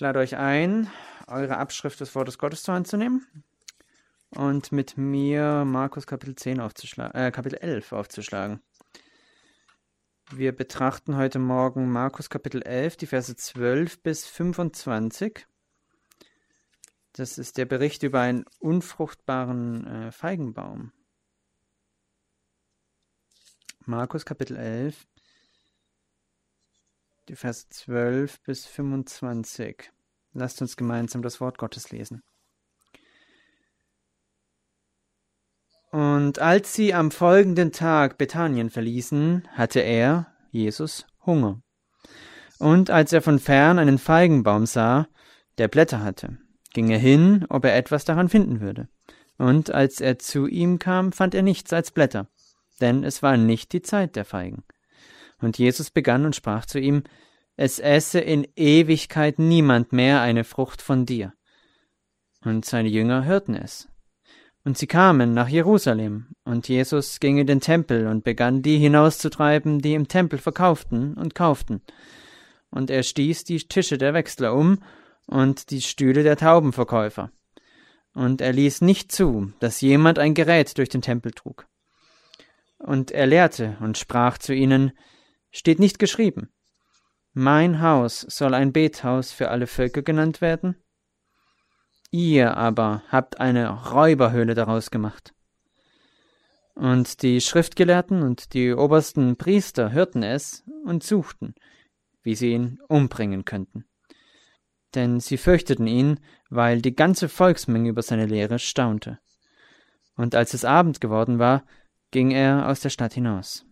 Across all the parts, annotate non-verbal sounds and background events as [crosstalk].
lade euch ein, eure Abschrift des Wortes Gottes zur Hand zu nehmen und mit mir Markus Kapitel 10 aufzuschlagen, äh, Kapitel 11 aufzuschlagen. Wir betrachten heute Morgen Markus Kapitel 11, die Verse 12 bis 25. Das ist der Bericht über einen unfruchtbaren äh, Feigenbaum. Markus Kapitel 11, die Verse 12 bis 25. Lasst uns gemeinsam das Wort Gottes lesen. Und als sie am folgenden Tag Bethanien verließen, hatte er, Jesus, Hunger. Und als er von fern einen Feigenbaum sah, der Blätter hatte, ging er hin, ob er etwas daran finden würde. Und als er zu ihm kam, fand er nichts als Blätter, denn es war nicht die Zeit der Feigen. Und Jesus begann und sprach zu ihm, Es esse in Ewigkeit niemand mehr eine Frucht von dir. Und seine Jünger hörten es. Und sie kamen nach Jerusalem, und Jesus ging in den Tempel und begann die hinauszutreiben, die im Tempel verkauften und kauften. Und er stieß die Tische der Wechsler um und die Stühle der Taubenverkäufer. Und er ließ nicht zu, dass jemand ein Gerät durch den Tempel trug. Und er lehrte und sprach zu ihnen, steht nicht geschrieben, mein Haus soll ein Bethaus für alle Völker genannt werden? Ihr aber habt eine Räuberhöhle daraus gemacht. Und die Schriftgelehrten und die obersten Priester hörten es und suchten, wie sie ihn umbringen könnten. Denn sie fürchteten ihn, weil die ganze Volksmenge über seine Lehre staunte. Und als es Abend geworden war, ging er aus der Stadt hinaus.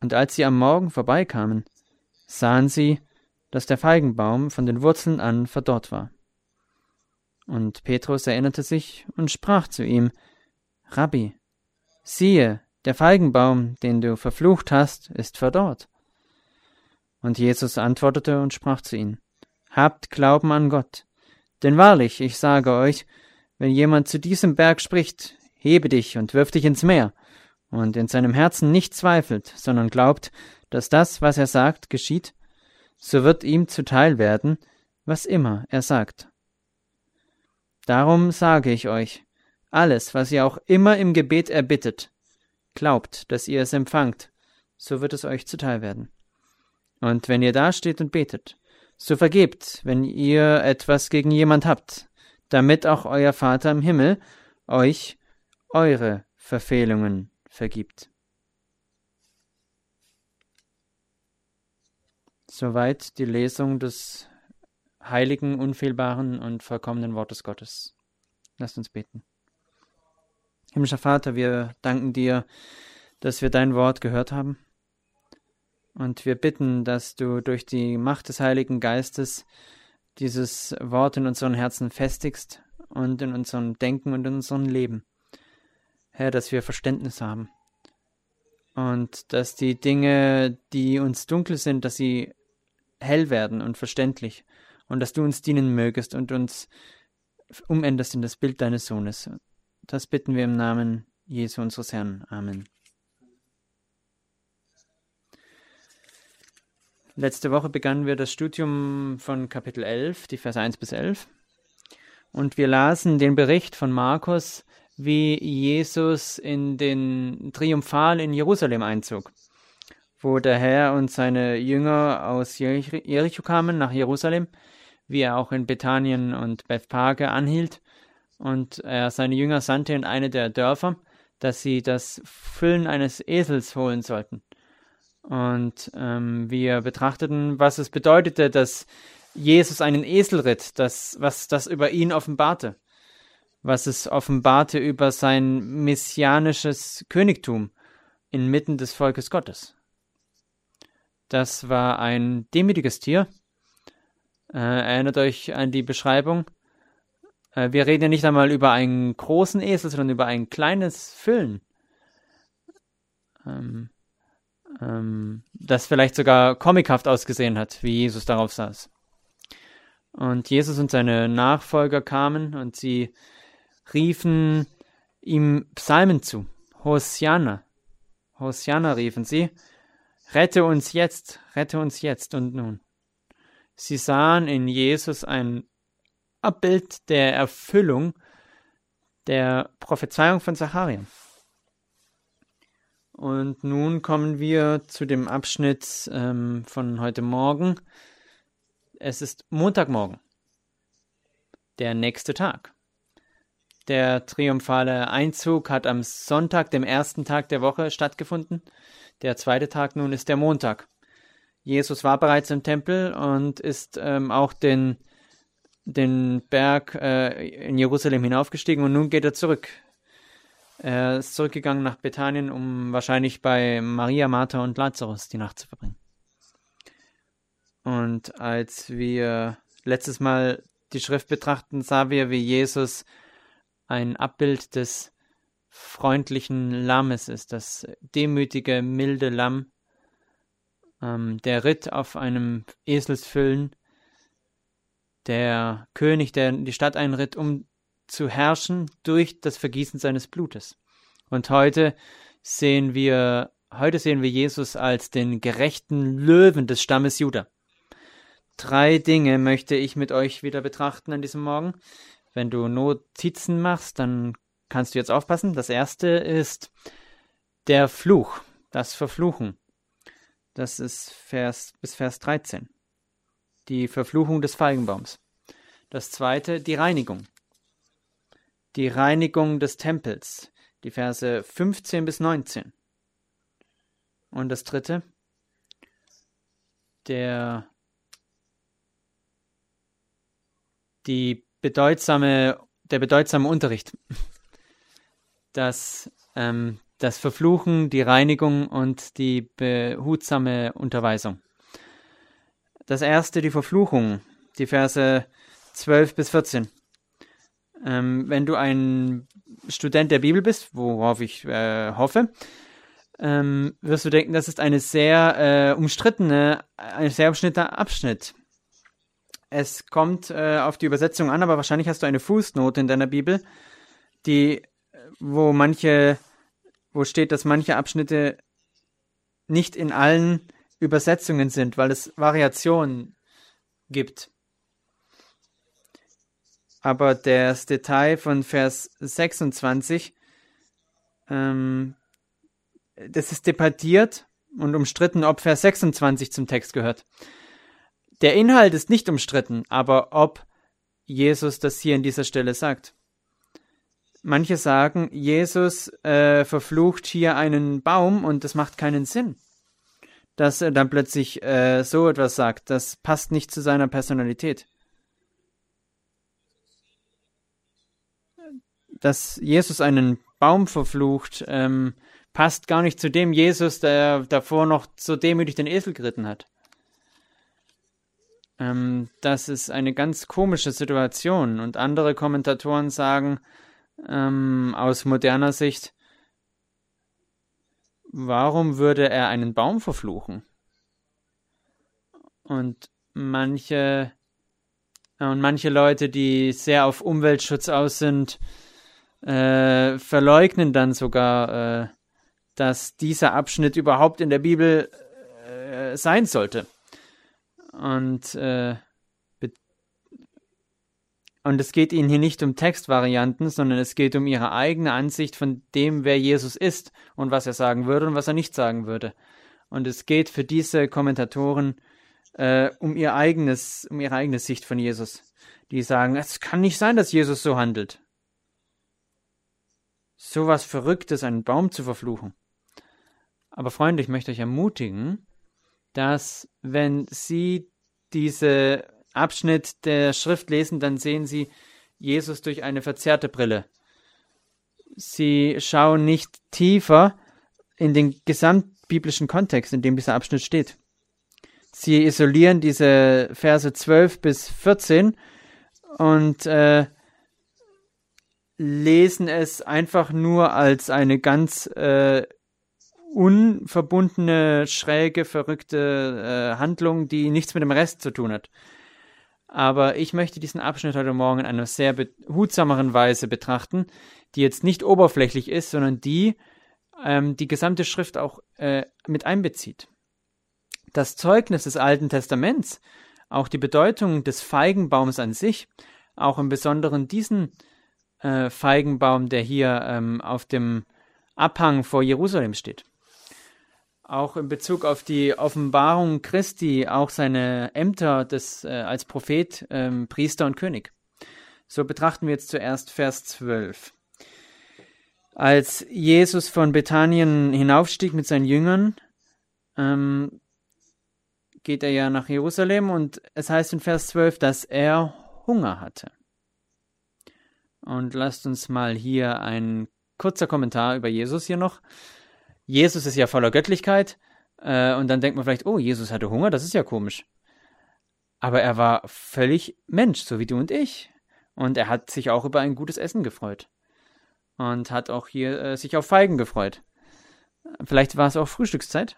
Und als sie am Morgen vorbeikamen, sahen sie, dass der Feigenbaum von den Wurzeln an verdorrt war. Und Petrus erinnerte sich und sprach zu ihm, Rabbi, siehe, der Feigenbaum, den du verflucht hast, ist verdorrt. Und Jesus antwortete und sprach zu ihnen, Habt Glauben an Gott. Denn wahrlich, ich sage euch, wenn jemand zu diesem Berg spricht, hebe dich und wirf dich ins Meer, und in seinem Herzen nicht zweifelt, sondern glaubt, dass das, was er sagt, geschieht, so wird ihm zuteil werden, was immer er sagt. Darum sage ich euch, alles, was ihr auch immer im Gebet erbittet, glaubt, dass ihr es empfangt, so wird es euch zuteil werden. Und wenn ihr dasteht und betet, so vergebt, wenn ihr etwas gegen jemand habt, damit auch euer Vater im Himmel euch eure Verfehlungen vergibt. Soweit die Lesung des heiligen, unfehlbaren und vollkommenen Wortes Gottes. Lasst uns beten. Himmlischer Vater, wir danken dir, dass wir dein Wort gehört haben. Und wir bitten, dass du durch die Macht des Heiligen Geistes dieses Wort in unseren Herzen festigst und in unserem Denken und in unserem Leben. Herr, dass wir Verständnis haben. Und dass die Dinge, die uns dunkel sind, dass sie hell werden und verständlich und dass du uns dienen mögest und uns umänderst in das Bild deines Sohnes. Das bitten wir im Namen Jesu unseres Herrn. Amen. Letzte Woche begannen wir das Studium von Kapitel 11, die Verse 1 bis 11. Und wir lasen den Bericht von Markus, wie Jesus in den Triumphal in Jerusalem einzog, wo der Herr und seine Jünger aus Jericho kamen nach Jerusalem wie er auch in Bethanien und Bethphage anhielt und er seine Jünger sandte in eine der Dörfer, dass sie das Füllen eines Esels holen sollten. Und ähm, wir betrachteten, was es bedeutete, dass Jesus einen Esel ritt, das, was das über ihn offenbarte, was es offenbarte über sein messianisches Königtum inmitten des Volkes Gottes. Das war ein demütiges Tier, äh, erinnert euch an die Beschreibung. Äh, wir reden ja nicht einmal über einen großen Esel, sondern über ein kleines Füllen. Ähm, ähm, das vielleicht sogar comichaft ausgesehen hat, wie Jesus darauf saß. Und Jesus und seine Nachfolger kamen und sie riefen ihm Psalmen zu. Hosianna. Hosianna riefen sie. Rette uns jetzt, rette uns jetzt und nun. Sie sahen in Jesus ein Abbild der Erfüllung der Prophezeiung von Zacharia. Und nun kommen wir zu dem Abschnitt ähm, von heute Morgen. Es ist Montagmorgen, der nächste Tag. Der triumphale Einzug hat am Sonntag, dem ersten Tag der Woche, stattgefunden. Der zweite Tag nun ist der Montag. Jesus war bereits im Tempel und ist ähm, auch den, den Berg äh, in Jerusalem hinaufgestiegen und nun geht er zurück er ist zurückgegangen nach Bethanien, um wahrscheinlich bei Maria, Martha und Lazarus die Nacht zu verbringen. Und als wir letztes Mal die Schrift betrachten, sahen wir, wie Jesus ein Abbild des freundlichen Lammes ist, das demütige, milde Lamm, ähm, der ritt auf einem Eselsfüllen, der König, der in die Stadt einritt, um zu herrschen durch das Vergießen seines Blutes. Und heute sehen wir, heute sehen wir Jesus als den gerechten Löwen des Stammes Juda. Drei Dinge möchte ich mit euch wieder betrachten an diesem Morgen. Wenn du Notizen machst, dann kannst du jetzt aufpassen. Das erste ist der Fluch, das Verfluchen. Das ist Vers bis Vers 13. Die Verfluchung des Feigenbaums. Das zweite, die Reinigung die Reinigung des Tempels, die Verse 15 bis 19. Und das dritte, der die bedeutsame, der bedeutsame Unterricht, das, ähm, das Verfluchen, die Reinigung und die behutsame Unterweisung. Das erste, die Verfluchung, die Verse 12 bis 14. Ähm, wenn du ein Student der Bibel bist, worauf ich äh, hoffe, ähm, wirst du denken, das ist eine sehr äh, umstrittene, ein sehr umstrittener Abschnitt. Es kommt äh, auf die Übersetzung an, aber wahrscheinlich hast du eine Fußnote in deiner Bibel, die, wo manche, wo steht, dass manche Abschnitte nicht in allen Übersetzungen sind, weil es Variationen gibt aber das Detail von Vers 26, ähm, das ist debattiert und umstritten, ob Vers 26 zum Text gehört. Der Inhalt ist nicht umstritten, aber ob Jesus das hier an dieser Stelle sagt. Manche sagen, Jesus äh, verflucht hier einen Baum und das macht keinen Sinn. Dass er dann plötzlich äh, so etwas sagt, das passt nicht zu seiner Personalität. dass Jesus einen Baum verflucht, ähm, passt gar nicht zu dem Jesus, der davor noch so demütig den Esel geritten hat. Ähm, das ist eine ganz komische Situation. Und andere Kommentatoren sagen ähm, aus moderner Sicht, warum würde er einen Baum verfluchen? Und manche und manche Leute, die sehr auf Umweltschutz aus sind, äh, verleugnen dann sogar, äh, dass dieser Abschnitt überhaupt in der Bibel äh, sein sollte. Und, äh, und es geht ihnen hier nicht um Textvarianten, sondern es geht um ihre eigene Ansicht von dem, wer Jesus ist und was er sagen würde und was er nicht sagen würde. Und es geht für diese Kommentatoren äh, um ihr eigenes, um ihre eigene Sicht von Jesus. Die sagen, es kann nicht sein, dass Jesus so handelt sowas Verrücktes, einen Baum zu verfluchen. Aber Freunde, ich möchte euch ermutigen, dass wenn Sie diese Abschnitt der Schrift lesen, dann sehen Sie Jesus durch eine verzerrte Brille. Sie schauen nicht tiefer in den gesamtbiblischen Kontext, in dem dieser Abschnitt steht. Sie isolieren diese Verse 12 bis 14 und äh, lesen es einfach nur als eine ganz äh, unverbundene, schräge, verrückte äh, Handlung, die nichts mit dem Rest zu tun hat. Aber ich möchte diesen Abschnitt heute Morgen in einer sehr behutsameren Weise betrachten, die jetzt nicht oberflächlich ist, sondern die ähm, die gesamte Schrift auch äh, mit einbezieht. Das Zeugnis des Alten Testaments auch die Bedeutung des Feigenbaums an sich, auch im Besonderen diesen äh, Feigenbaum, der hier ähm, auf dem Abhang vor Jerusalem steht. Auch in Bezug auf die Offenbarung Christi, auch seine Ämter des, äh, als Prophet, ähm, Priester und König. So betrachten wir jetzt zuerst Vers 12. Als Jesus von Bethanien hinaufstieg mit seinen Jüngern, ähm, geht er ja nach Jerusalem und es heißt in Vers 12, dass er Hunger hatte. Und lasst uns mal hier ein kurzer Kommentar über Jesus hier noch. Jesus ist ja voller Göttlichkeit äh, und dann denkt man vielleicht, oh, Jesus hatte Hunger, das ist ja komisch. Aber er war völlig Mensch, so wie du und ich. Und er hat sich auch über ein gutes Essen gefreut. Und hat auch hier äh, sich auf Feigen gefreut. Vielleicht war es auch Frühstückszeit.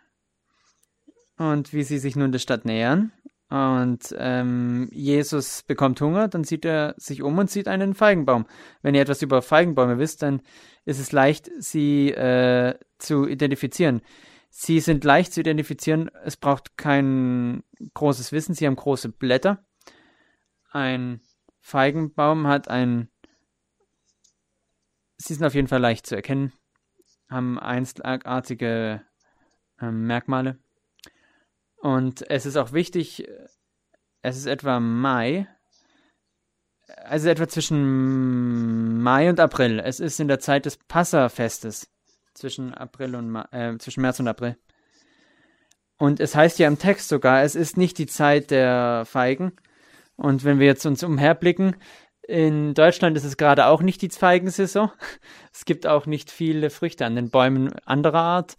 Und wie sie sich nun der Stadt nähern, und ähm, Jesus bekommt Hunger, dann sieht er sich um und sieht einen Feigenbaum. Wenn ihr etwas über Feigenbäume wisst, dann ist es leicht, sie äh, zu identifizieren. Sie sind leicht zu identifizieren, es braucht kein großes Wissen, sie haben große Blätter. Ein Feigenbaum hat ein. Sie sind auf jeden Fall leicht zu erkennen, haben einzelartige äh, Merkmale. Und es ist auch wichtig, es ist etwa Mai, also etwa zwischen Mai und April. Es ist in der Zeit des Passafestes zwischen April und Ma äh, zwischen März und April. Und es heißt ja im Text sogar, es ist nicht die Zeit der Feigen. Und wenn wir jetzt uns umherblicken, in Deutschland ist es gerade auch nicht die Feigensaison. [laughs] Es gibt auch nicht viele Früchte an den Bäumen anderer Art.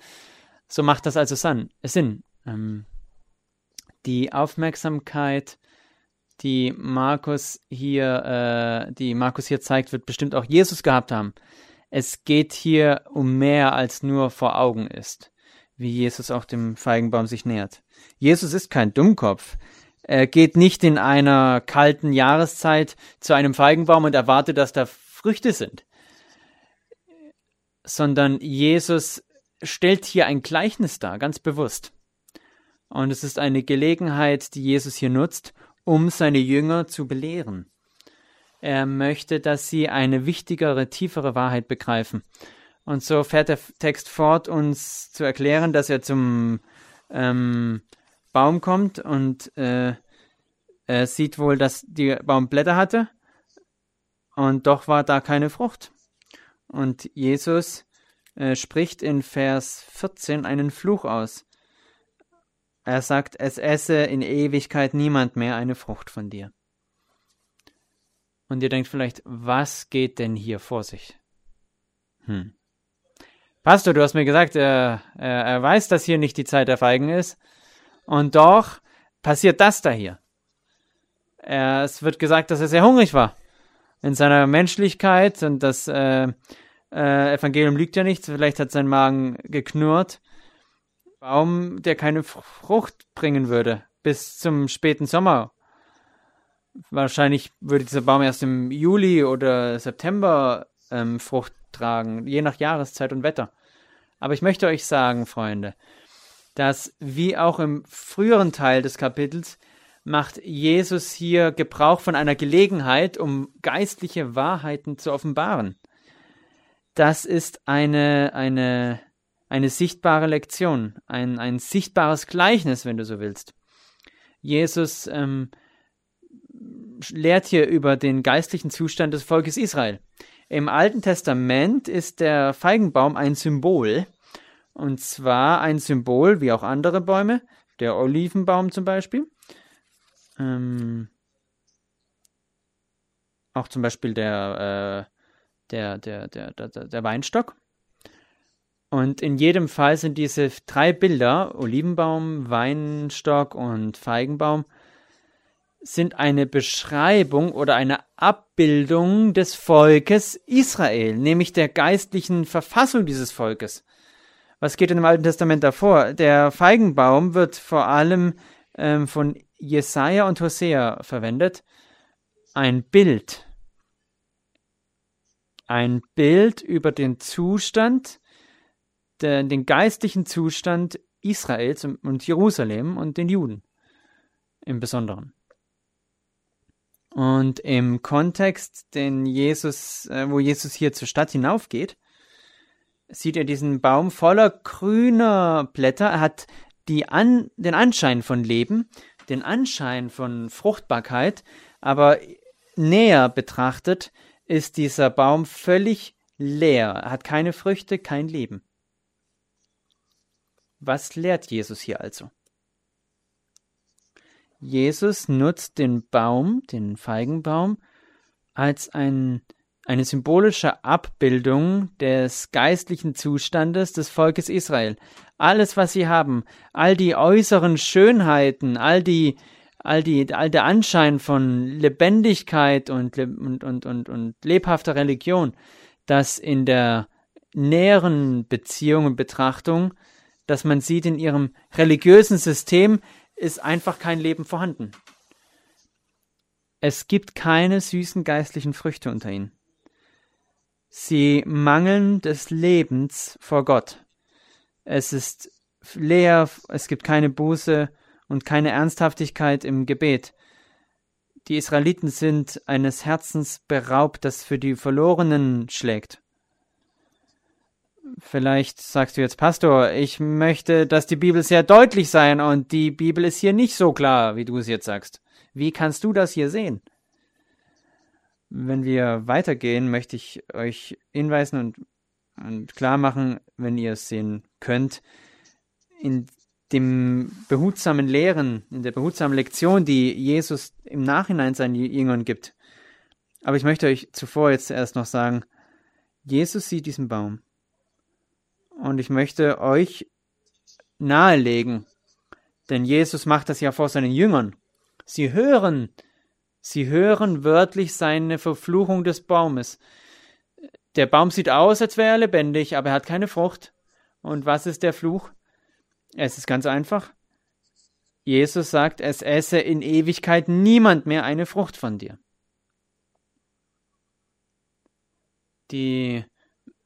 So macht das also Sinn. Ähm, die Aufmerksamkeit, die Markus hier, äh, die Markus hier zeigt, wird bestimmt auch Jesus gehabt haben. Es geht hier um mehr als nur vor Augen ist, wie Jesus auch dem Feigenbaum sich nähert. Jesus ist kein Dummkopf. Er geht nicht in einer kalten Jahreszeit zu einem Feigenbaum und erwartet, dass da Früchte sind, sondern Jesus stellt hier ein Gleichnis dar, ganz bewusst. Und es ist eine Gelegenheit, die Jesus hier nutzt, um seine Jünger zu belehren. Er möchte, dass sie eine wichtigere, tiefere Wahrheit begreifen. Und so fährt der Text fort, uns zu erklären, dass er zum ähm, Baum kommt und äh, er sieht wohl, dass der Baum Blätter hatte und doch war da keine Frucht. Und Jesus äh, spricht in Vers 14 einen Fluch aus. Er sagt, es esse in Ewigkeit niemand mehr eine Frucht von dir. Und ihr denkt vielleicht, was geht denn hier vor sich? Hm. Pastor, du hast mir gesagt, er, er, weiß, dass hier nicht die Zeit der Feigen ist. Und doch passiert das da hier. Er, es wird gesagt, dass er sehr hungrig war. In seiner Menschlichkeit und das äh, äh, Evangelium lügt ja nicht. Vielleicht hat sein Magen geknurrt. Baum, der keine Frucht bringen würde, bis zum späten Sommer. Wahrscheinlich würde dieser Baum erst im Juli oder September ähm, Frucht tragen, je nach Jahreszeit und Wetter. Aber ich möchte euch sagen, Freunde, dass wie auch im früheren Teil des Kapitels macht Jesus hier Gebrauch von einer Gelegenheit, um geistliche Wahrheiten zu offenbaren. Das ist eine, eine eine sichtbare Lektion, ein, ein sichtbares Gleichnis, wenn du so willst. Jesus ähm, lehrt hier über den geistlichen Zustand des Volkes Israel. Im Alten Testament ist der Feigenbaum ein Symbol, und zwar ein Symbol, wie auch andere Bäume, der Olivenbaum zum Beispiel, ähm, auch zum Beispiel der, äh, der, der, der, der, der Weinstock. Und in jedem Fall sind diese drei Bilder, Olivenbaum, Weinstock und Feigenbaum, sind eine Beschreibung oder eine Abbildung des Volkes Israel, nämlich der geistlichen Verfassung dieses Volkes. Was geht dem Alten Testament davor? Der Feigenbaum wird vor allem ähm, von Jesaja und Hosea verwendet. Ein Bild. Ein Bild über den Zustand der, den geistlichen Zustand Israels und Jerusalem und den Juden im Besonderen. Und im Kontext, den Jesus, äh, wo Jesus hier zur Stadt hinaufgeht, sieht er diesen Baum voller grüner Blätter. Er hat die An den Anschein von Leben, den Anschein von Fruchtbarkeit, aber näher betrachtet ist dieser Baum völlig leer. Er hat keine Früchte, kein Leben. Was lehrt Jesus hier also? Jesus nutzt den Baum, den Feigenbaum, als ein, eine symbolische Abbildung des geistlichen Zustandes des Volkes Israel. Alles, was sie haben, all die äußeren Schönheiten, all die, all die, all der Anschein von Lebendigkeit und, und, und, und, und lebhafter Religion, das in der näheren Beziehung und Betrachtung dass man sieht, in ihrem religiösen System ist einfach kein Leben vorhanden. Es gibt keine süßen geistlichen Früchte unter ihnen. Sie mangeln des Lebens vor Gott. Es ist leer, es gibt keine Buße und keine Ernsthaftigkeit im Gebet. Die Israeliten sind eines Herzens beraubt, das für die Verlorenen schlägt. Vielleicht sagst du jetzt, Pastor, ich möchte, dass die Bibel sehr deutlich sein und die Bibel ist hier nicht so klar, wie du es jetzt sagst. Wie kannst du das hier sehen? Wenn wir weitergehen, möchte ich euch hinweisen und, und klar machen, wenn ihr es sehen könnt, in dem behutsamen Lehren, in der behutsamen Lektion, die Jesus im Nachhinein seinen Jüngern gibt. Aber ich möchte euch zuvor jetzt erst noch sagen, Jesus sieht diesen Baum und ich möchte euch nahelegen, denn Jesus macht das ja vor seinen Jüngern. Sie hören, sie hören wörtlich seine Verfluchung des Baumes. Der Baum sieht aus, als wäre er lebendig, aber er hat keine Frucht. Und was ist der Fluch? Es ist ganz einfach. Jesus sagt, es esse in Ewigkeit niemand mehr eine Frucht von dir. Die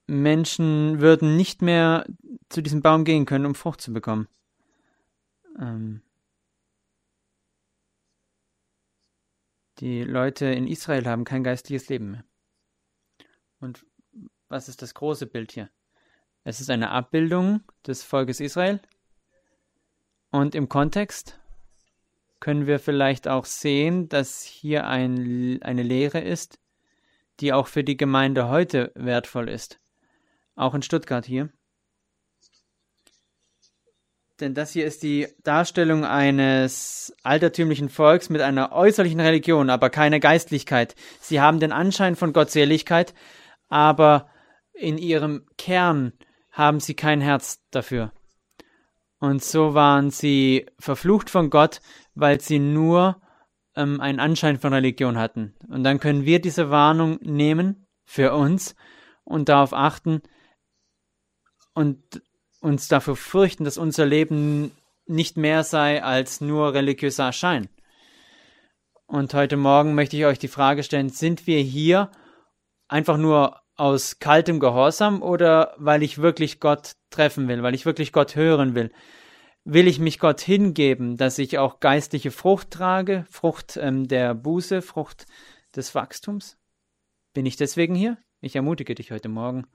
Menschen würden nicht mehr zu diesem Baum gehen können, um Frucht zu bekommen. Ähm die Leute in Israel haben kein geistliches Leben mehr. Und was ist das große Bild hier? Es ist eine Abbildung des Volkes Israel. Und im Kontext können wir vielleicht auch sehen, dass hier ein, eine Lehre ist, die auch für die Gemeinde heute wertvoll ist auch in Stuttgart hier. Denn das hier ist die Darstellung eines altertümlichen Volks mit einer äußerlichen Religion, aber keine Geistlichkeit. Sie haben den Anschein von Gottseligkeit, aber in ihrem Kern haben sie kein Herz dafür. Und so waren sie verflucht von Gott, weil sie nur ähm, einen Anschein von Religion hatten. Und dann können wir diese Warnung nehmen für uns und darauf achten, und uns dafür fürchten, dass unser Leben nicht mehr sei als nur religiöser Schein. Und heute Morgen möchte ich euch die Frage stellen, sind wir hier einfach nur aus kaltem Gehorsam oder weil ich wirklich Gott treffen will, weil ich wirklich Gott hören will? Will ich mich Gott hingeben, dass ich auch geistliche Frucht trage, Frucht ähm, der Buße, Frucht des Wachstums? Bin ich deswegen hier? Ich ermutige dich heute Morgen,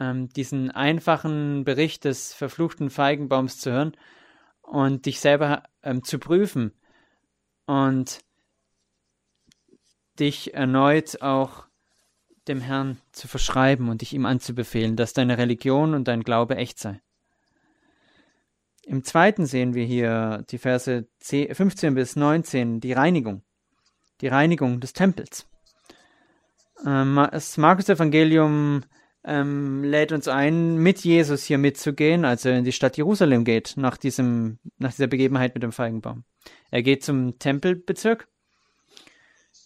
ähm, diesen einfachen Bericht des verfluchten Feigenbaums zu hören und dich selber ähm, zu prüfen und dich erneut auch dem Herrn zu verschreiben und dich ihm anzubefehlen, dass deine Religion und dein Glaube echt sei. Im zweiten sehen wir hier die Verse 15 bis 19, die Reinigung, die Reinigung des Tempels. Ähm, das Markus-Evangelium ähm, lädt uns ein, mit Jesus hier mitzugehen, als er in die Stadt Jerusalem geht, nach, diesem, nach dieser Begebenheit mit dem Feigenbaum. Er geht zum Tempelbezirk.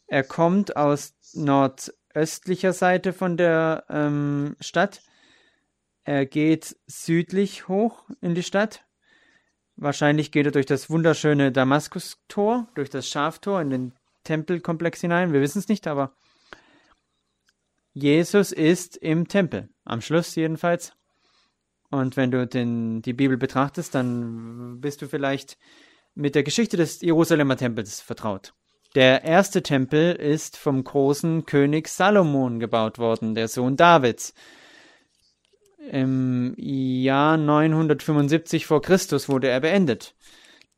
Er kommt aus nordöstlicher Seite von der ähm, Stadt. Er geht südlich hoch in die Stadt. Wahrscheinlich geht er durch das wunderschöne Damaskustor, durch das Schaftor in den Tempelkomplex hinein. Wir wissen es nicht, aber Jesus ist im Tempel, am Schluss jedenfalls. Und wenn du den, die Bibel betrachtest, dann bist du vielleicht mit der Geschichte des Jerusalemer Tempels vertraut. Der erste Tempel ist vom großen König Salomon gebaut worden, der Sohn Davids. Im Jahr 975 vor Christus wurde er beendet.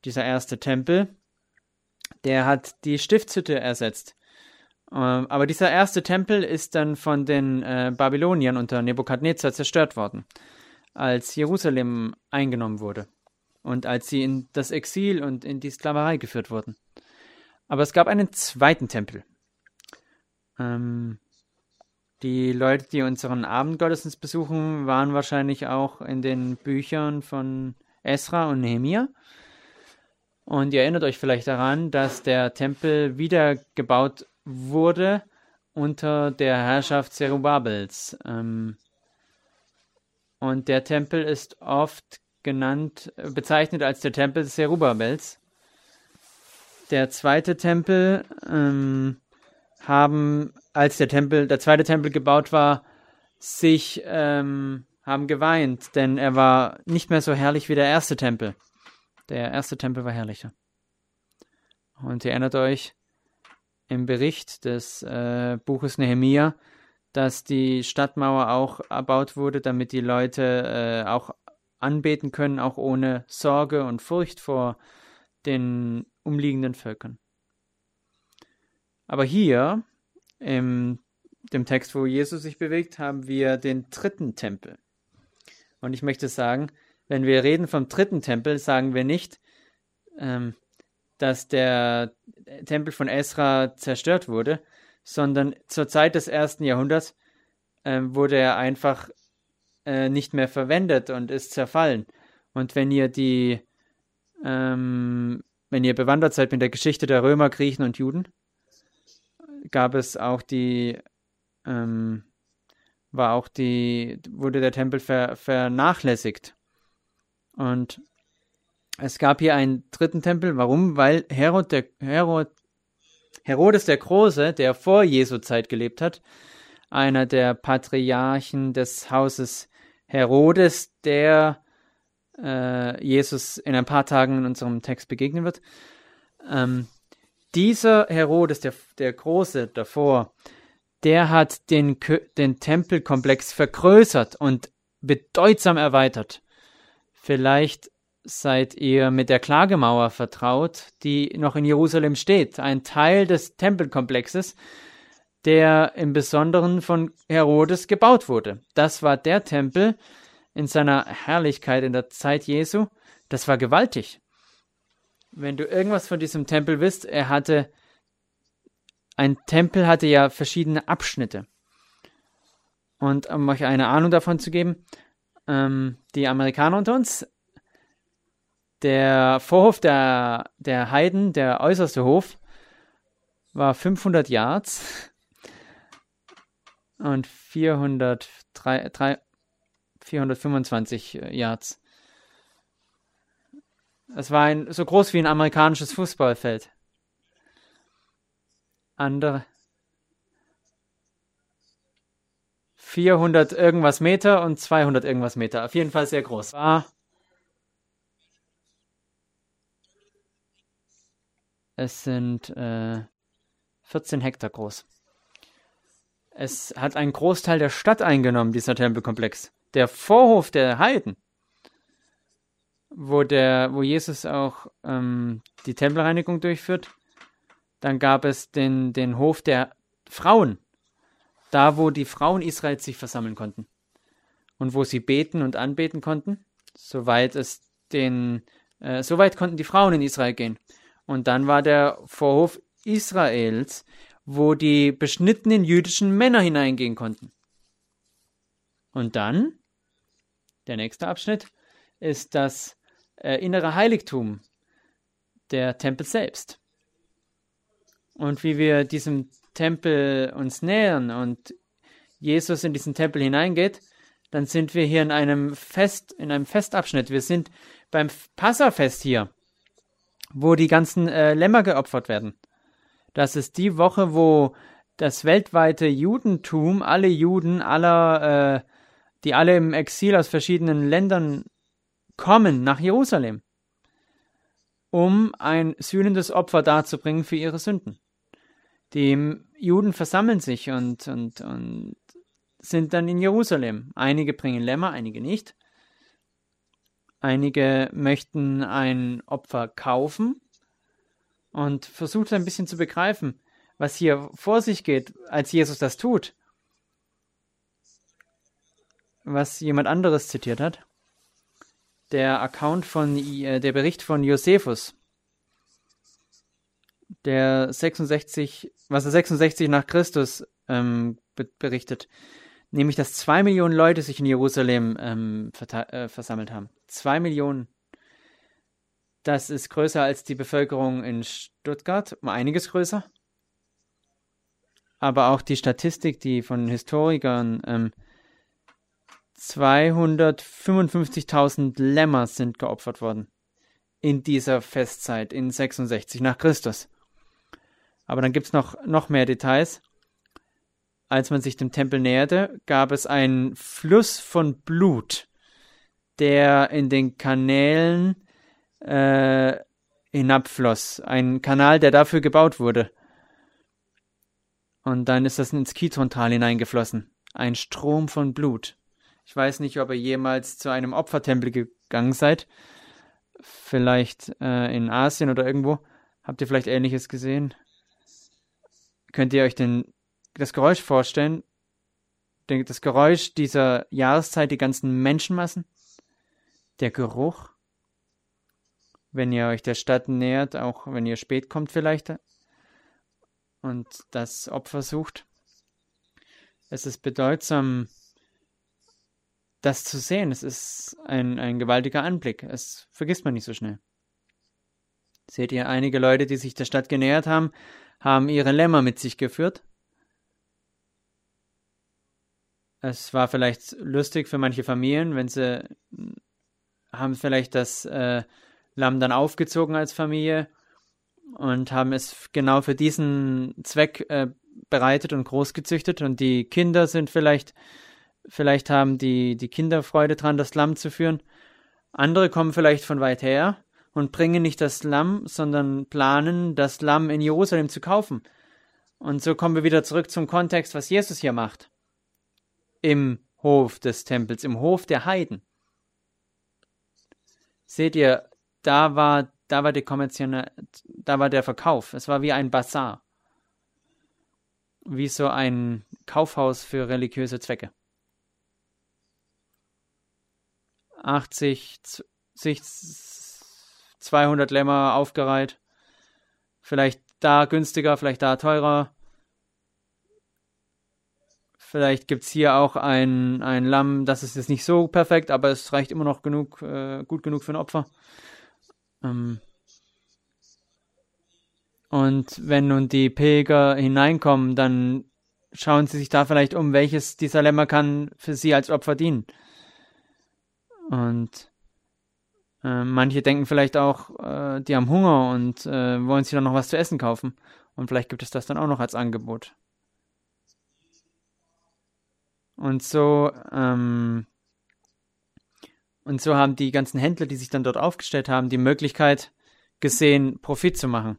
Dieser erste Tempel, der hat die Stiftshütte ersetzt. Ähm, aber dieser erste Tempel ist dann von den äh, Babyloniern unter Nebukadnezar zerstört worden, als Jerusalem eingenommen wurde und als sie in das Exil und in die Sklaverei geführt wurden. Aber es gab einen zweiten Tempel. Ähm, die Leute, die unseren Abendgottesdienst besuchen, waren wahrscheinlich auch in den Büchern von Esra und Nehemiah. Und ihr erinnert euch vielleicht daran, dass der Tempel wiedergebaut wurde unter der Herrschaft Zerubabels. Ähm, und der Tempel ist oft genannt, bezeichnet als der Tempel Zerubabels der zweite Tempel ähm, haben, als der Tempel, der zweite Tempel gebaut war, sich ähm, haben geweint, denn er war nicht mehr so herrlich wie der erste Tempel. Der erste Tempel war herrlicher. Und ihr erinnert euch im Bericht des äh, Buches Nehemia, dass die Stadtmauer auch erbaut wurde, damit die Leute äh, auch anbeten können, auch ohne Sorge und Furcht vor den umliegenden Völkern. Aber hier, in dem Text, wo Jesus sich bewegt, haben wir den dritten Tempel. Und ich möchte sagen, wenn wir reden vom dritten Tempel, sagen wir nicht, ähm, dass der Tempel von Esra zerstört wurde, sondern zur Zeit des ersten Jahrhunderts äh, wurde er einfach äh, nicht mehr verwendet und ist zerfallen. Und wenn ihr die ähm, wenn ihr bewandert seid mit der Geschichte der Römer, Griechen und Juden, gab es auch die, ähm, war auch die, wurde der Tempel ver, vernachlässigt. Und es gab hier einen dritten Tempel. Warum? Weil Herod der, Herod, Herodes der Große, der vor Jesu Zeit gelebt hat, einer der Patriarchen des Hauses Herodes, der äh, Jesus in ein paar Tagen in unserem Text begegnen wird. Ähm, dieser Herodes, der, der Große davor, der hat den, den Tempelkomplex vergrößert und bedeutsam erweitert. Vielleicht seid ihr mit der Klagemauer vertraut, die noch in Jerusalem steht, ein Teil des Tempelkomplexes, der im Besonderen von Herodes gebaut wurde. Das war der Tempel, in seiner Herrlichkeit in der Zeit Jesu, das war gewaltig. Wenn du irgendwas von diesem Tempel wisst, er hatte, ein Tempel hatte ja verschiedene Abschnitte. Und um euch eine Ahnung davon zu geben, ähm, die Amerikaner unter uns, der Vorhof der, der Heiden, der äußerste Hof, war 500 Yards und 403, 425 äh, Yards. Es war ein, so groß wie ein amerikanisches Fußballfeld. Andere 400 irgendwas Meter und 200 irgendwas Meter. Auf jeden Fall sehr groß. War es sind äh, 14 Hektar groß. Es hat einen Großteil der Stadt eingenommen, dieser Tempelkomplex der Vorhof der Heiden, wo, der, wo Jesus auch ähm, die Tempelreinigung durchführt. Dann gab es den, den Hof der Frauen, da wo die Frauen Israels sich versammeln konnten und wo sie beten und anbeten konnten, soweit es den, äh, soweit konnten die Frauen in Israel gehen. Und dann war der Vorhof Israels, wo die beschnittenen jüdischen Männer hineingehen konnten. Und dann, der nächste Abschnitt, ist das äh, innere Heiligtum, der Tempel selbst. Und wie wir diesem Tempel uns nähern und Jesus in diesen Tempel hineingeht, dann sind wir hier in einem Fest, in einem Festabschnitt. Wir sind beim Passafest hier, wo die ganzen äh, Lämmer geopfert werden. Das ist die Woche, wo das weltweite Judentum, alle Juden aller äh, die alle im Exil aus verschiedenen Ländern kommen nach Jerusalem. um ein sühnendes Opfer darzubringen für ihre Sünden. Die Juden versammeln sich und, und, und sind dann in Jerusalem. Einige bringen Lämmer, einige nicht. Einige möchten ein Opfer kaufen und versucht ein bisschen zu begreifen, was hier vor sich geht, als Jesus das tut. Was jemand anderes zitiert hat. Der Account von, äh, der Bericht von Josephus, der 66, was er 66 nach Christus ähm, berichtet, nämlich dass zwei Millionen Leute sich in Jerusalem ähm, äh, versammelt haben. Zwei Millionen. Das ist größer als die Bevölkerung in Stuttgart, um einiges größer. Aber auch die Statistik, die von Historikern ähm, 255.000 Lämmer sind geopfert worden in dieser Festzeit in 66 nach Christus. Aber dann gibt es noch, noch mehr Details. Als man sich dem Tempel näherte, gab es einen Fluss von Blut, der in den Kanälen äh, hinabfloss. Ein Kanal, der dafür gebaut wurde. Und dann ist das ins Kidrontal hineingeflossen. Ein Strom von Blut. Ich weiß nicht, ob ihr jemals zu einem Opfertempel gegangen seid. Vielleicht äh, in Asien oder irgendwo. Habt ihr vielleicht Ähnliches gesehen? Könnt ihr euch den das Geräusch vorstellen? Das Geräusch dieser Jahreszeit, die ganzen Menschenmassen? Der Geruch? Wenn ihr euch der Stadt nähert, auch wenn ihr spät kommt vielleicht und das Opfer sucht. Es ist bedeutsam, das zu sehen. Es ist ein, ein gewaltiger Anblick. Es vergisst man nicht so schnell. Seht ihr, einige Leute, die sich der Stadt genähert haben, haben ihre Lämmer mit sich geführt Es war vielleicht lustig für manche Familien, wenn sie haben vielleicht das äh, Lamm dann aufgezogen als Familie und haben es genau für diesen Zweck äh, bereitet und großgezüchtet und die Kinder sind vielleicht vielleicht haben die die Kinder Freude dran, das Lamm zu führen. Andere kommen vielleicht von weit her und bringen nicht das Lamm, sondern planen, das Lamm in Jerusalem zu kaufen. Und so kommen wir wieder zurück zum Kontext, was Jesus hier macht im Hof des Tempels, im Hof der Heiden. Seht ihr, da war, da war die kommerzielle, da war der Verkauf. Es war wie ein Bazar. Wie so ein Kaufhaus für religiöse Zwecke. 80, 200 Lämmer aufgereiht. Vielleicht da günstiger, vielleicht da teurer. Vielleicht gibt es hier auch ein, ein Lamm, das ist jetzt nicht so perfekt, aber es reicht immer noch genug, äh, gut genug für ein Opfer. Ähm und wenn nun die Pilger hineinkommen, dann schauen sie sich da vielleicht um, welches dieser Lämmer kann für sie als Opfer dienen. Und äh, manche denken vielleicht auch, äh, die haben Hunger und äh, wollen sich dann noch was zu essen kaufen. Und vielleicht gibt es das dann auch noch als Angebot. Und so, ähm, und so haben die ganzen Händler, die sich dann dort aufgestellt haben, die Möglichkeit gesehen, Profit zu machen.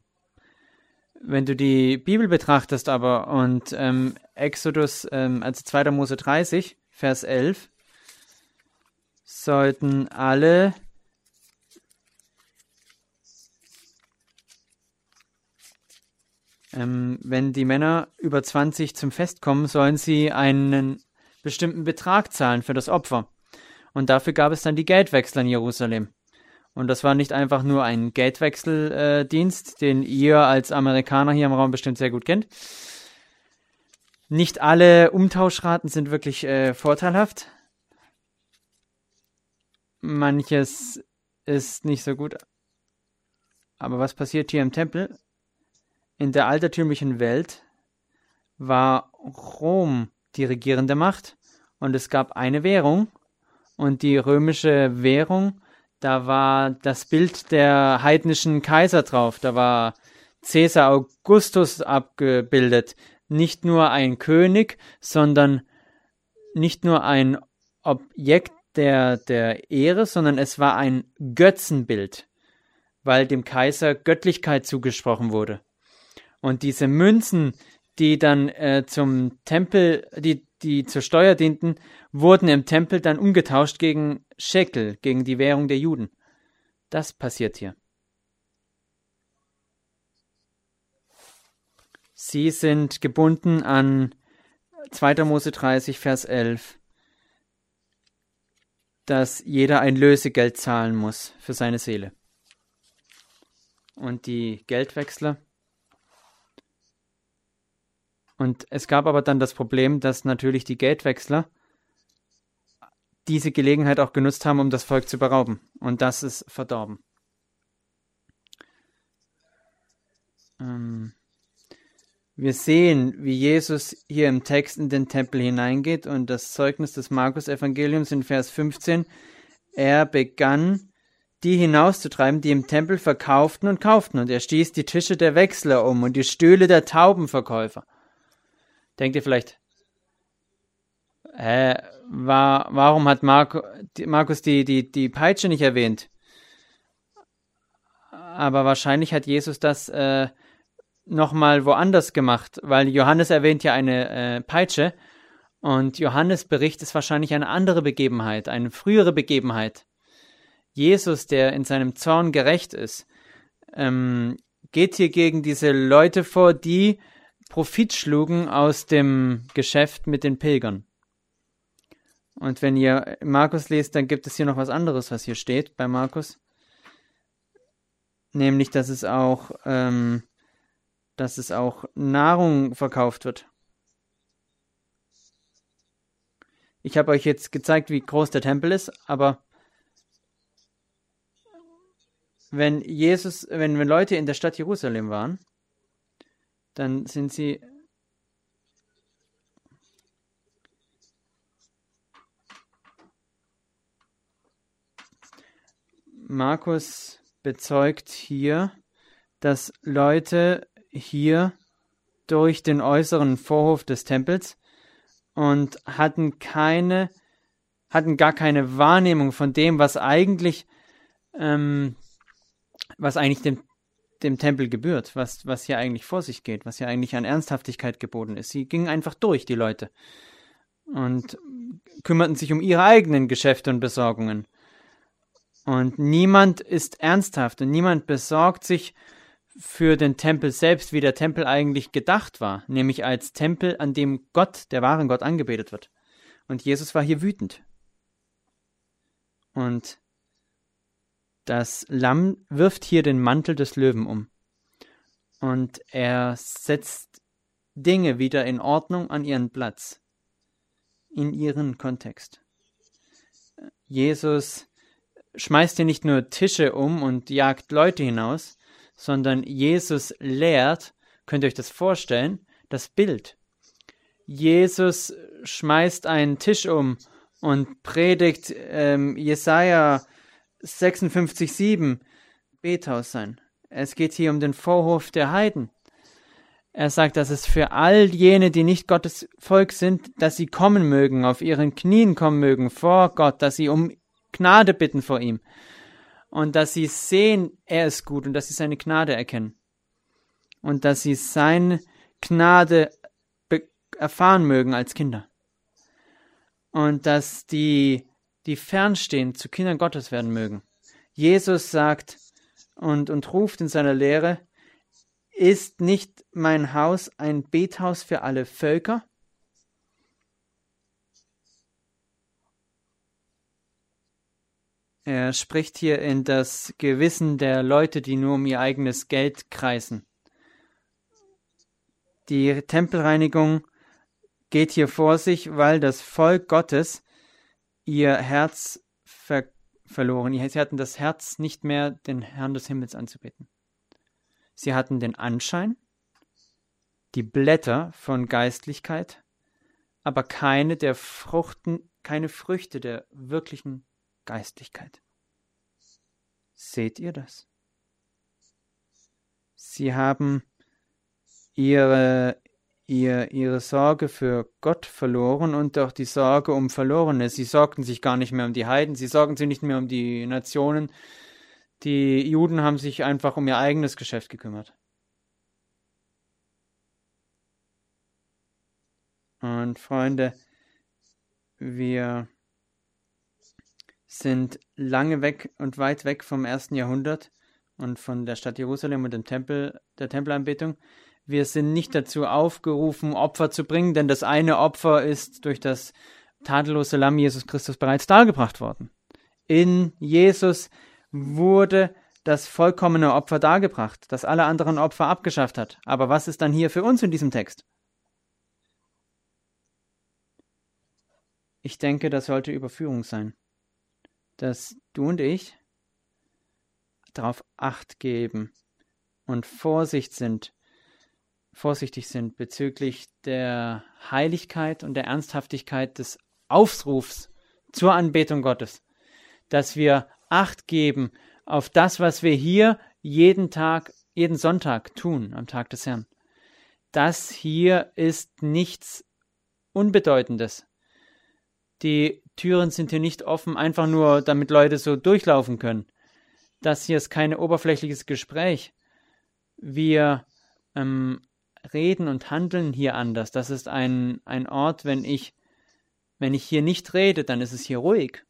Wenn du die Bibel betrachtest aber und ähm, Exodus, ähm, also 2. Mose 30, Vers 11, sollten alle ähm, wenn die Männer über 20 zum Fest kommen, sollen sie einen bestimmten Betrag zahlen für das Opfer. Und dafür gab es dann die Geldwechsel in Jerusalem. Und das war nicht einfach nur ein Geldwechseldienst, äh, den ihr als Amerikaner hier im Raum bestimmt sehr gut kennt. Nicht alle Umtauschraten sind wirklich äh, vorteilhaft. Manches ist nicht so gut. Aber was passiert hier im Tempel? In der altertümlichen Welt war Rom die regierende Macht und es gab eine Währung und die römische Währung, da war das Bild der heidnischen Kaiser drauf, da war Caesar Augustus abgebildet, nicht nur ein König, sondern nicht nur ein Objekt der, der Ehre, sondern es war ein Götzenbild. weil dem Kaiser Göttlichkeit zugesprochen wurde. Und diese Münzen, die dann äh, zum Tempel, die, die zur Steuer dienten, wurden im Tempel dann umgetauscht gegen Shekel, gegen die Währung der Juden. Das passiert hier. Sie sind gebunden an 2. Mose 30, Vers 11, dass jeder ein Lösegeld zahlen muss für seine Seele. Und die Geldwechsler und es gab aber dann das Problem, dass natürlich die Geldwechsler diese Gelegenheit auch genutzt haben, um das Volk zu berauben. Und das ist verdorben. Ähm wir sehen, wie Jesus hier im Text in den Tempel hineingeht und das Zeugnis des Markus-Evangeliums in Vers 15. Er begann, die hinauszutreiben, die im Tempel verkauften und kauften, und er stieß die Tische der Wechsler um und die Stühle der Taubenverkäufer denkt ihr vielleicht, äh, war, warum hat Marco, die, Markus die, die, die Peitsche nicht erwähnt? Aber wahrscheinlich hat Jesus das äh, nochmal woanders gemacht, weil Johannes erwähnt ja eine äh, Peitsche und Johannes Bericht ist wahrscheinlich eine andere Begebenheit, eine frühere Begebenheit. Jesus, der in seinem Zorn gerecht ist, ähm, geht hier gegen diese Leute vor, die Profit schlugen aus dem Geschäft mit den Pilgern. Und wenn ihr Markus lest, dann gibt es hier noch was anderes, was hier steht bei Markus. Nämlich, dass es auch, ähm, dass es auch Nahrung verkauft wird. Ich habe euch jetzt gezeigt, wie groß der Tempel ist, aber wenn Jesus, wenn, wenn Leute in der Stadt Jerusalem waren, dann sind sie Markus bezeugt hier, dass Leute hier durch den äußeren Vorhof des Tempels und hatten keine, hatten gar keine Wahrnehmung von dem, was eigentlich, ähm, was eigentlich dem dem Tempel gebührt, was, was hier eigentlich vor sich geht, was hier eigentlich an Ernsthaftigkeit geboten ist. Sie gingen einfach durch, die Leute, und kümmerten sich um ihre eigenen Geschäfte und Besorgungen. Und niemand ist ernsthaft und niemand besorgt sich für den Tempel selbst, wie der Tempel eigentlich gedacht war, nämlich als Tempel, an dem Gott, der wahren Gott, angebetet wird. Und Jesus war hier wütend. Und das Lamm wirft hier den Mantel des Löwen um. Und er setzt Dinge wieder in Ordnung an ihren Platz, in ihren Kontext. Jesus schmeißt hier nicht nur Tische um und jagt Leute hinaus, sondern Jesus lehrt, könnt ihr euch das vorstellen, das Bild. Jesus schmeißt einen Tisch um und predigt ähm, Jesaja 56,7 Bethaus sein. Es geht hier um den Vorhof der Heiden. Er sagt, dass es für all jene, die nicht Gottes Volk sind, dass sie kommen mögen, auf ihren Knien kommen mögen vor Gott, dass sie um Gnade bitten vor ihm und dass sie sehen, er ist gut und dass sie seine Gnade erkennen und dass sie seine Gnade erfahren mögen als Kinder und dass die die fernstehen, zu Kindern Gottes werden mögen. Jesus sagt und, und ruft in seiner Lehre, ist nicht mein Haus ein Bethaus für alle Völker? Er spricht hier in das Gewissen der Leute, die nur um ihr eigenes Geld kreisen. Die Tempelreinigung geht hier vor sich, weil das Volk Gottes ihr Herz ver verloren. Sie hatten das Herz nicht mehr, den Herrn des Himmels anzubeten. Sie hatten den Anschein, die Blätter von Geistlichkeit, aber keine der Fruchten, keine Früchte der wirklichen Geistlichkeit. Seht ihr das? Sie haben ihre, ihr, ihre Sorge für Gott verloren und auch die Sorge um Verlorene. Sie sorgten sich gar nicht mehr um die Heiden, sie sorgten sich nicht mehr um die Nationen, Die Juden haben sich einfach um ihr eigenes Geschäft gekümmert. Und Freunde, wir sind lange weg und weit weg vom ersten Jahrhundert und von der Stadt Jerusalem und dem Tempel, der Tempelanbetung. Wir sind nicht dazu aufgerufen, Opfer zu bringen, denn das eine Opfer ist durch das tadellose Lamm Jesus Christus bereits dargebracht worden. In Jesus wurde das vollkommene Opfer dargebracht, das alle anderen Opfer abgeschafft hat. Aber was ist dann hier für uns in diesem Text? Ich denke, das sollte Überführung sein, dass du und ich darauf acht geben und Vorsicht sind, vorsichtig sind bezüglich der Heiligkeit und der Ernsthaftigkeit des Aufrufs zur Anbetung Gottes, dass wir Acht geben auf das, was wir hier jeden Tag, jeden Sonntag tun, am Tag des Herrn. Das hier ist nichts Unbedeutendes. Die Türen sind hier nicht offen, einfach nur, damit Leute so durchlaufen können. Das hier ist kein oberflächliches Gespräch. Wir ähm, reden und handeln hier anders. Das ist ein, ein Ort, wenn ich, wenn ich hier nicht rede, dann ist es hier ruhig.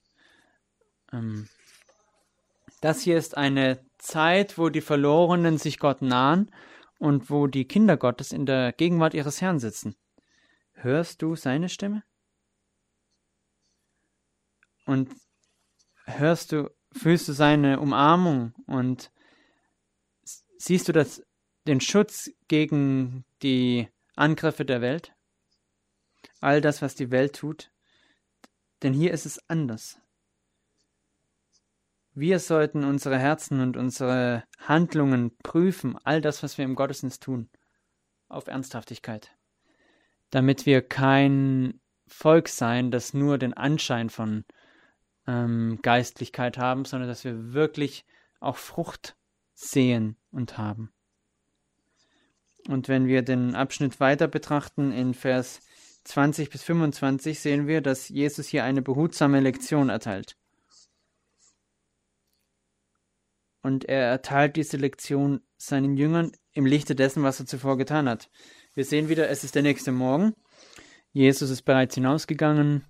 Ähm, das hier ist eine Zeit, wo die Verlorenen sich Gott nahen und wo die Kinder Gottes in der Gegenwart ihres Herrn sitzen. Hörst du seine Stimme? Und hörst du, fühlst du seine Umarmung und siehst du das, den Schutz gegen die Angriffe der Welt? All das, was die Welt tut? Denn hier ist es anders. Wir sollten unsere Herzen und unsere Handlungen prüfen, all das, was wir im Gottesdienst tun, auf Ernsthaftigkeit, damit wir kein Volk sein, das nur den Anschein von ähm, Geistlichkeit haben, sondern dass wir wirklich auch Frucht sehen und haben. Und wenn wir den Abschnitt weiter betrachten in Vers 20 bis 25, sehen wir, dass Jesus hier eine behutsame Lektion erteilt. und er erteilt diese Lektion seinen Jüngern im Lichte dessen, was er zuvor getan hat. Wir sehen wieder, es ist der nächste Morgen. Jesus ist bereits hinausgegangen,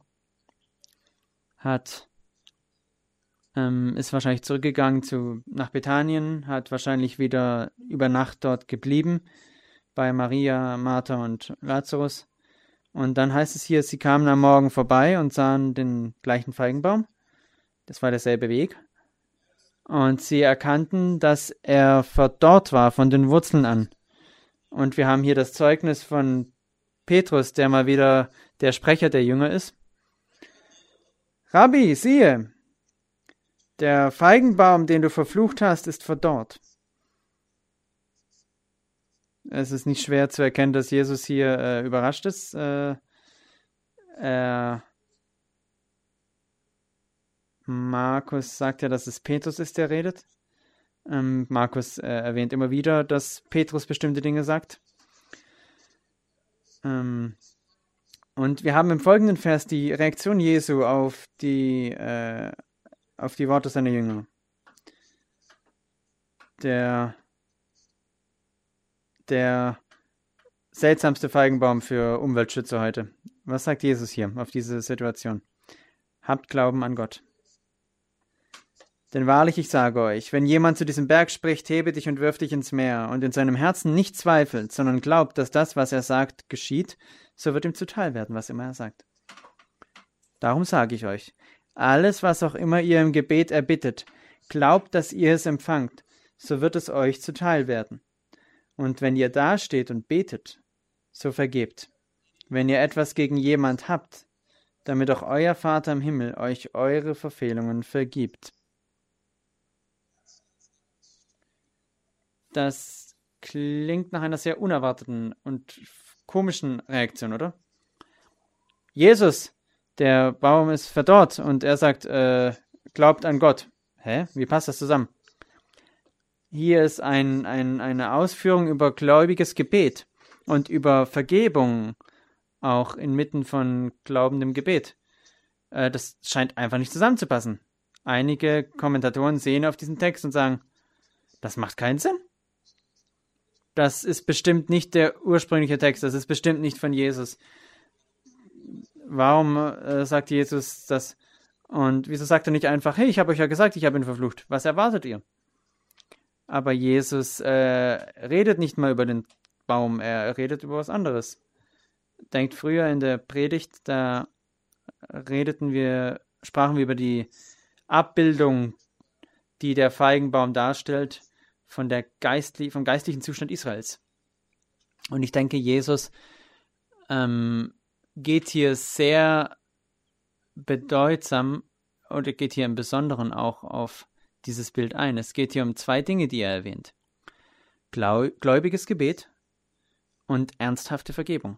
hat ähm, ist wahrscheinlich zurückgegangen zu nach Bethanien, hat wahrscheinlich wieder über Nacht dort geblieben bei Maria, Martha und Lazarus. Und dann heißt es hier, sie kamen am Morgen vorbei und sahen den gleichen Feigenbaum. Das war derselbe Weg. Und sie erkannten, dass er verdorrt war von den Wurzeln an. Und wir haben hier das Zeugnis von Petrus, der mal wieder der Sprecher der Jünger ist. Rabbi, siehe, der Feigenbaum, den du verflucht hast, ist verdorrt. Es ist nicht schwer zu erkennen, dass Jesus hier äh, überrascht ist. Äh, er Markus sagt ja, dass es Petrus ist, der redet. Ähm, Markus äh, erwähnt immer wieder, dass Petrus bestimmte Dinge sagt. Ähm, und wir haben im folgenden Vers die Reaktion Jesu auf die, äh, auf die Worte seiner Jünger. Der, der seltsamste Feigenbaum für Umweltschützer heute. Was sagt Jesus hier auf diese Situation? Habt Glauben an Gott. Denn wahrlich, ich sage euch, wenn jemand zu diesem Berg spricht, hebe dich und wirf dich ins Meer, und in seinem Herzen nicht zweifelt, sondern glaubt, dass das, was er sagt, geschieht, so wird ihm zuteil werden, was immer er sagt. Darum sage ich euch, alles, was auch immer ihr im Gebet erbittet, glaubt, dass ihr es empfangt, so wird es euch zuteil werden. Und wenn ihr dasteht und betet, so vergebt. Wenn ihr etwas gegen jemand habt, damit auch euer Vater im Himmel euch eure Verfehlungen vergibt. Das klingt nach einer sehr unerwarteten und komischen Reaktion, oder? Jesus, der Baum ist verdorrt und er sagt, äh, glaubt an Gott. Hä? Wie passt das zusammen? Hier ist ein, ein, eine Ausführung über gläubiges Gebet und über Vergebung, auch inmitten von glaubendem Gebet. Äh, das scheint einfach nicht zusammenzupassen. einige Kommentatoren sehen auf diesen Text und sagen, das macht keinen Sinn. Das ist bestimmt nicht der ursprüngliche Text, das ist bestimmt nicht von Jesus. Warum äh, sagt Jesus das? Und wieso sagt er nicht einfach, hey, ich habe euch ja gesagt, ich habe ihn verflucht. Was erwartet ihr? Aber Jesus äh, redet nicht mal über den Baum, er redet über was anderes. Denkt früher in der Predigt, da redeten wir, sprachen wir über die Abbildung, die der Feigenbaum darstellt, von der geistli vom geistlichen Zustand Israels. Und ich denke, Jesus ähm, geht hier sehr bedeutsam oder geht hier im Besonderen auch auf dieses Bild ein. Es geht hier um zwei Dinge, die er erwähnt. Gläubiges Gebet und ernsthafte Vergebung.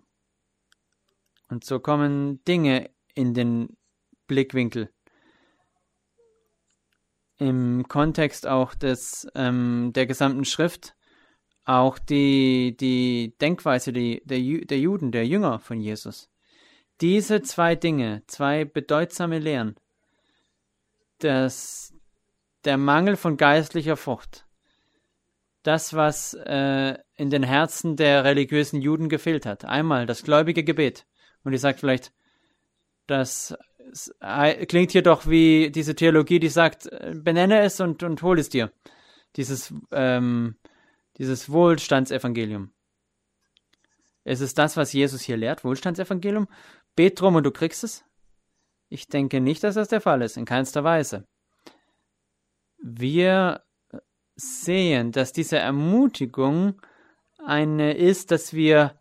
Und so kommen Dinge in den Blickwinkel. Im Kontext auch des, ähm, der gesamten Schrift, auch die, die Denkweise die, der, der Juden, der Jünger von Jesus. Diese zwei Dinge, zwei bedeutsame Lehren, das, der Mangel von geistlicher Frucht, das, was äh, in den Herzen der religiösen Juden gefehlt hat. Einmal das gläubige Gebet. Und ich sage vielleicht, das klingt hier doch wie diese Theologie, die sagt, benenne es und, und hol es dir. Dieses, ähm, dieses Wohlstandsevangelium. Ist es das, was Jesus hier lehrt, Wohlstandsevangelium? Bet drum und du kriegst es? Ich denke nicht, dass das der Fall ist, in keinster Weise. Wir sehen, dass diese Ermutigung eine ist, dass wir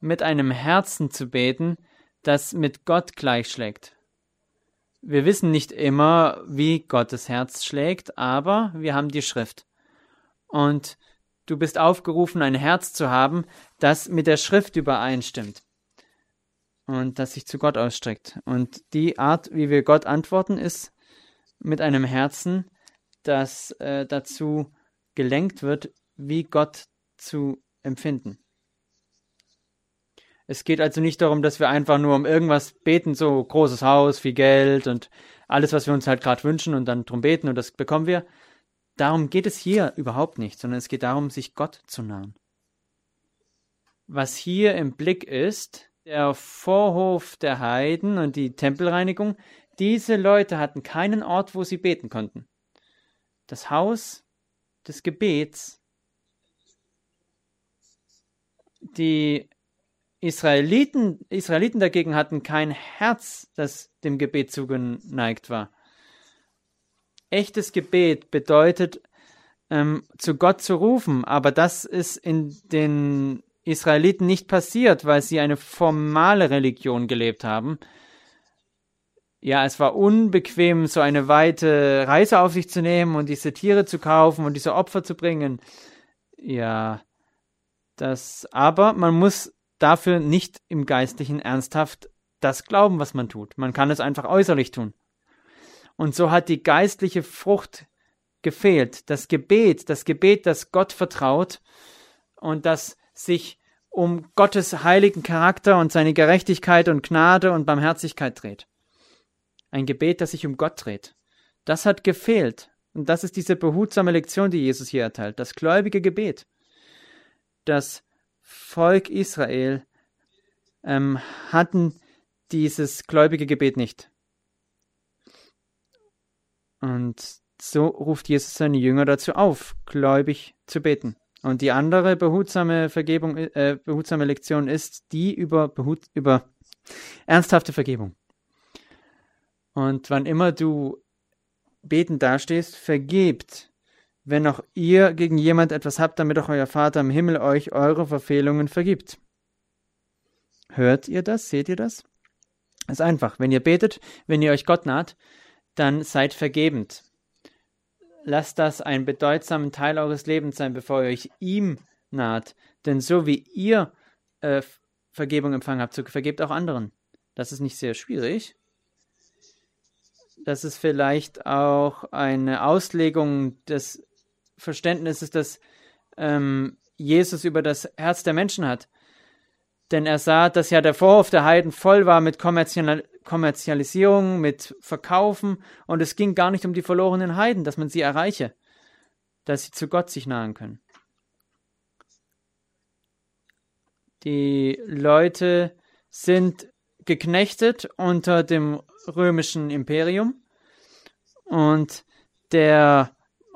mit einem Herzen zu beten, das mit Gott gleichschlägt. Wir wissen nicht immer, wie Gottes Herz schlägt, aber wir haben die Schrift. Und du bist aufgerufen, ein Herz zu haben, das mit der Schrift übereinstimmt und das sich zu Gott ausstreckt. Und die Art, wie wir Gott antworten, ist mit einem Herzen, das äh, dazu gelenkt wird, wie Gott zu empfinden. Es geht also nicht darum, dass wir einfach nur um irgendwas beten, so großes Haus, viel Geld und alles, was wir uns halt gerade wünschen und dann drum beten und das bekommen wir. Darum geht es hier überhaupt nicht, sondern es geht darum, sich Gott zu nahen. Was hier im Blick ist, der Vorhof der Heiden und die Tempelreinigung, diese Leute hatten keinen Ort, wo sie beten konnten. Das Haus des Gebets, die Israeliten, Israeliten dagegen hatten kein Herz, das dem Gebet zugeneigt war. Echtes Gebet bedeutet, ähm, zu Gott zu rufen, aber das ist in den Israeliten nicht passiert, weil sie eine formale Religion gelebt haben. Ja, es war unbequem, so eine weite Reise auf sich zu nehmen und diese Tiere zu kaufen und diese Opfer zu bringen. Ja, das, aber man muss dafür nicht im Geistlichen ernsthaft das glauben, was man tut. Man kann es einfach äußerlich tun. Und so hat die geistliche Frucht gefehlt. Das Gebet, das Gebet, das Gott vertraut und das sich um Gottes heiligen Charakter und seine Gerechtigkeit und Gnade und Barmherzigkeit dreht. Ein Gebet, das sich um Gott dreht. Das hat gefehlt. Und das ist diese behutsame Lektion, die Jesus hier erteilt. Das gläubige Gebet. Das Volk Israel ähm, hatten dieses gläubige Gebet nicht. Und so ruft Jesus seine Jünger dazu auf, gläubig zu beten. Und die andere behutsame Vergebung, äh, behutsame Lektion ist die über, behut, über ernsthafte Vergebung. Und wann immer du betend dastehst, vergebt, wenn auch ihr gegen jemand etwas habt, damit auch euer Vater im Himmel euch eure Verfehlungen vergibt. Hört ihr das? Seht ihr das? Es ist einfach. Wenn ihr betet, wenn ihr euch Gott naht, dann seid vergebend lasst das einen bedeutsamen Teil eures Lebens sein, bevor ihr euch ihm naht. Denn so wie ihr äh, Vergebung empfangen habt, so vergebt auch anderen. Das ist nicht sehr schwierig. Das ist vielleicht auch eine Auslegung des Verständnisses, das ähm, Jesus über das Herz der Menschen hat. Denn er sah, dass ja der Vorhof der Heiden voll war mit Kommerzialisierung, mit Verkaufen und es ging gar nicht um die verlorenen Heiden, dass man sie erreiche, dass sie zu Gott sich nahen können. Die Leute sind geknechtet unter dem römischen Imperium und der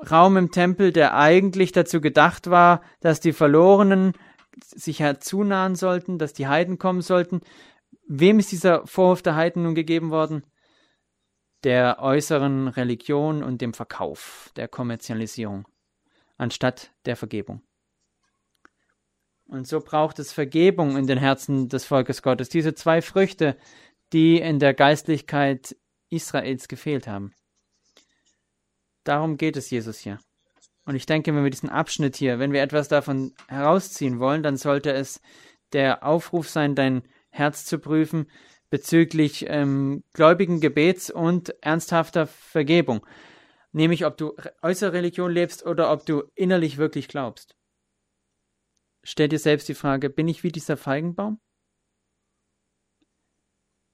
Raum im Tempel, der eigentlich dazu gedacht war, dass die Verlorenen sich herzunahen sollten, dass die Heiden kommen sollten. Wem ist dieser Vorwurf der Heiden nun gegeben worden? Der äußeren Religion und dem Verkauf, der Kommerzialisierung, anstatt der Vergebung. Und so braucht es Vergebung in den Herzen des Volkes Gottes. Diese zwei Früchte, die in der Geistlichkeit Israels gefehlt haben. Darum geht es Jesus hier. Und ich denke, wenn wir diesen Abschnitt hier, wenn wir etwas davon herausziehen wollen, dann sollte es der Aufruf sein, dein Herz zu prüfen bezüglich ähm, gläubigen Gebets und ernsthafter Vergebung. Nämlich, ob du äußere Religion lebst oder ob du innerlich wirklich glaubst. Stell dir selbst die Frage, bin ich wie dieser Feigenbaum?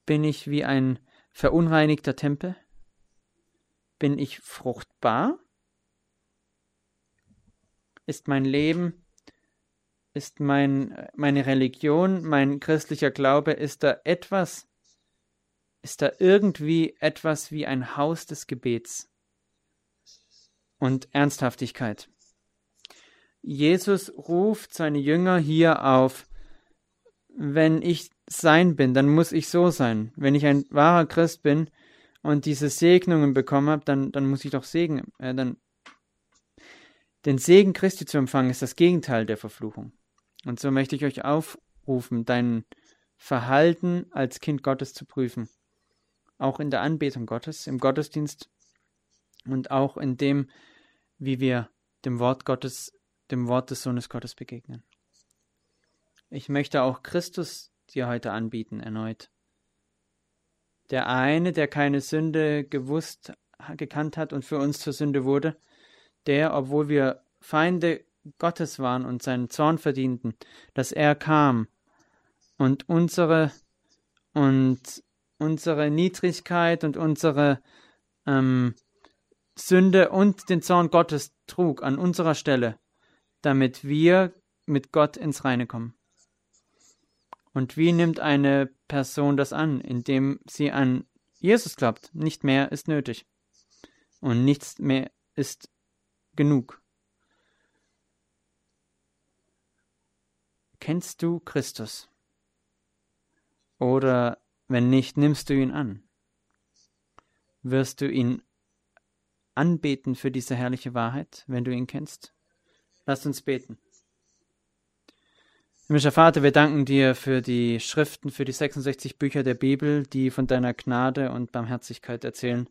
Bin ich wie ein verunreinigter Tempel? Bin ich fruchtbar? Ist mein Leben, ist mein, meine Religion, mein christlicher Glaube, ist da etwas, ist da irgendwie etwas wie ein Haus des Gebets und Ernsthaftigkeit? Jesus ruft seine Jünger hier auf, wenn ich sein bin, dann muss ich so sein. Wenn ich ein wahrer Christ bin, und diese Segnungen bekommen habe, dann, dann muss ich doch segnen. Äh, dann den Segen Christi zu empfangen ist das Gegenteil der Verfluchung. Und so möchte ich euch aufrufen, dein Verhalten als Kind Gottes zu prüfen. Auch in der Anbetung Gottes, im Gottesdienst und auch in dem, wie wir dem Wort Gottes, dem Wort des Sohnes Gottes begegnen. Ich möchte auch Christus dir heute anbieten, erneut. Der eine, der keine Sünde gewusst, gekannt hat und für uns zur Sünde wurde, der, obwohl wir Feinde Gottes waren und seinen Zorn verdienten, dass er kam und unsere und unsere Niedrigkeit und unsere ähm, Sünde und den Zorn Gottes trug an unserer Stelle, damit wir mit Gott ins Reine kommen. Und wie nimmt eine Person das an, indem sie an Jesus glaubt? Nicht mehr ist nötig. Und nichts mehr ist genug. Kennst du Christus? Oder wenn nicht, nimmst du ihn an? Wirst du ihn anbeten für diese herrliche Wahrheit, wenn du ihn kennst? Lass uns beten. Himmlischer Vater, wir danken dir für die Schriften, für die 66 Bücher der Bibel, die von deiner Gnade und Barmherzigkeit erzählen.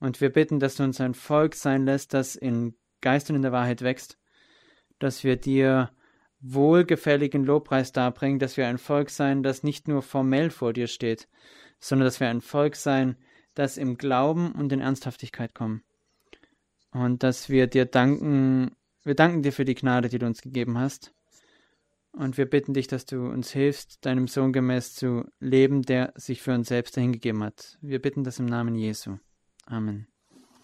Und wir bitten, dass du uns ein Volk sein lässt, das in Geist und in der Wahrheit wächst, dass wir dir wohlgefälligen Lobpreis darbringen, dass wir ein Volk sein, das nicht nur formell vor dir steht, sondern dass wir ein Volk sein, das im Glauben und in Ernsthaftigkeit kommen. Und dass wir dir danken, wir danken dir für die Gnade, die du uns gegeben hast. Und wir bitten dich, dass du uns hilfst, deinem Sohn gemäß zu leben, der sich für uns selbst dahingegeben hat. Wir bitten das im Namen Jesu. Amen.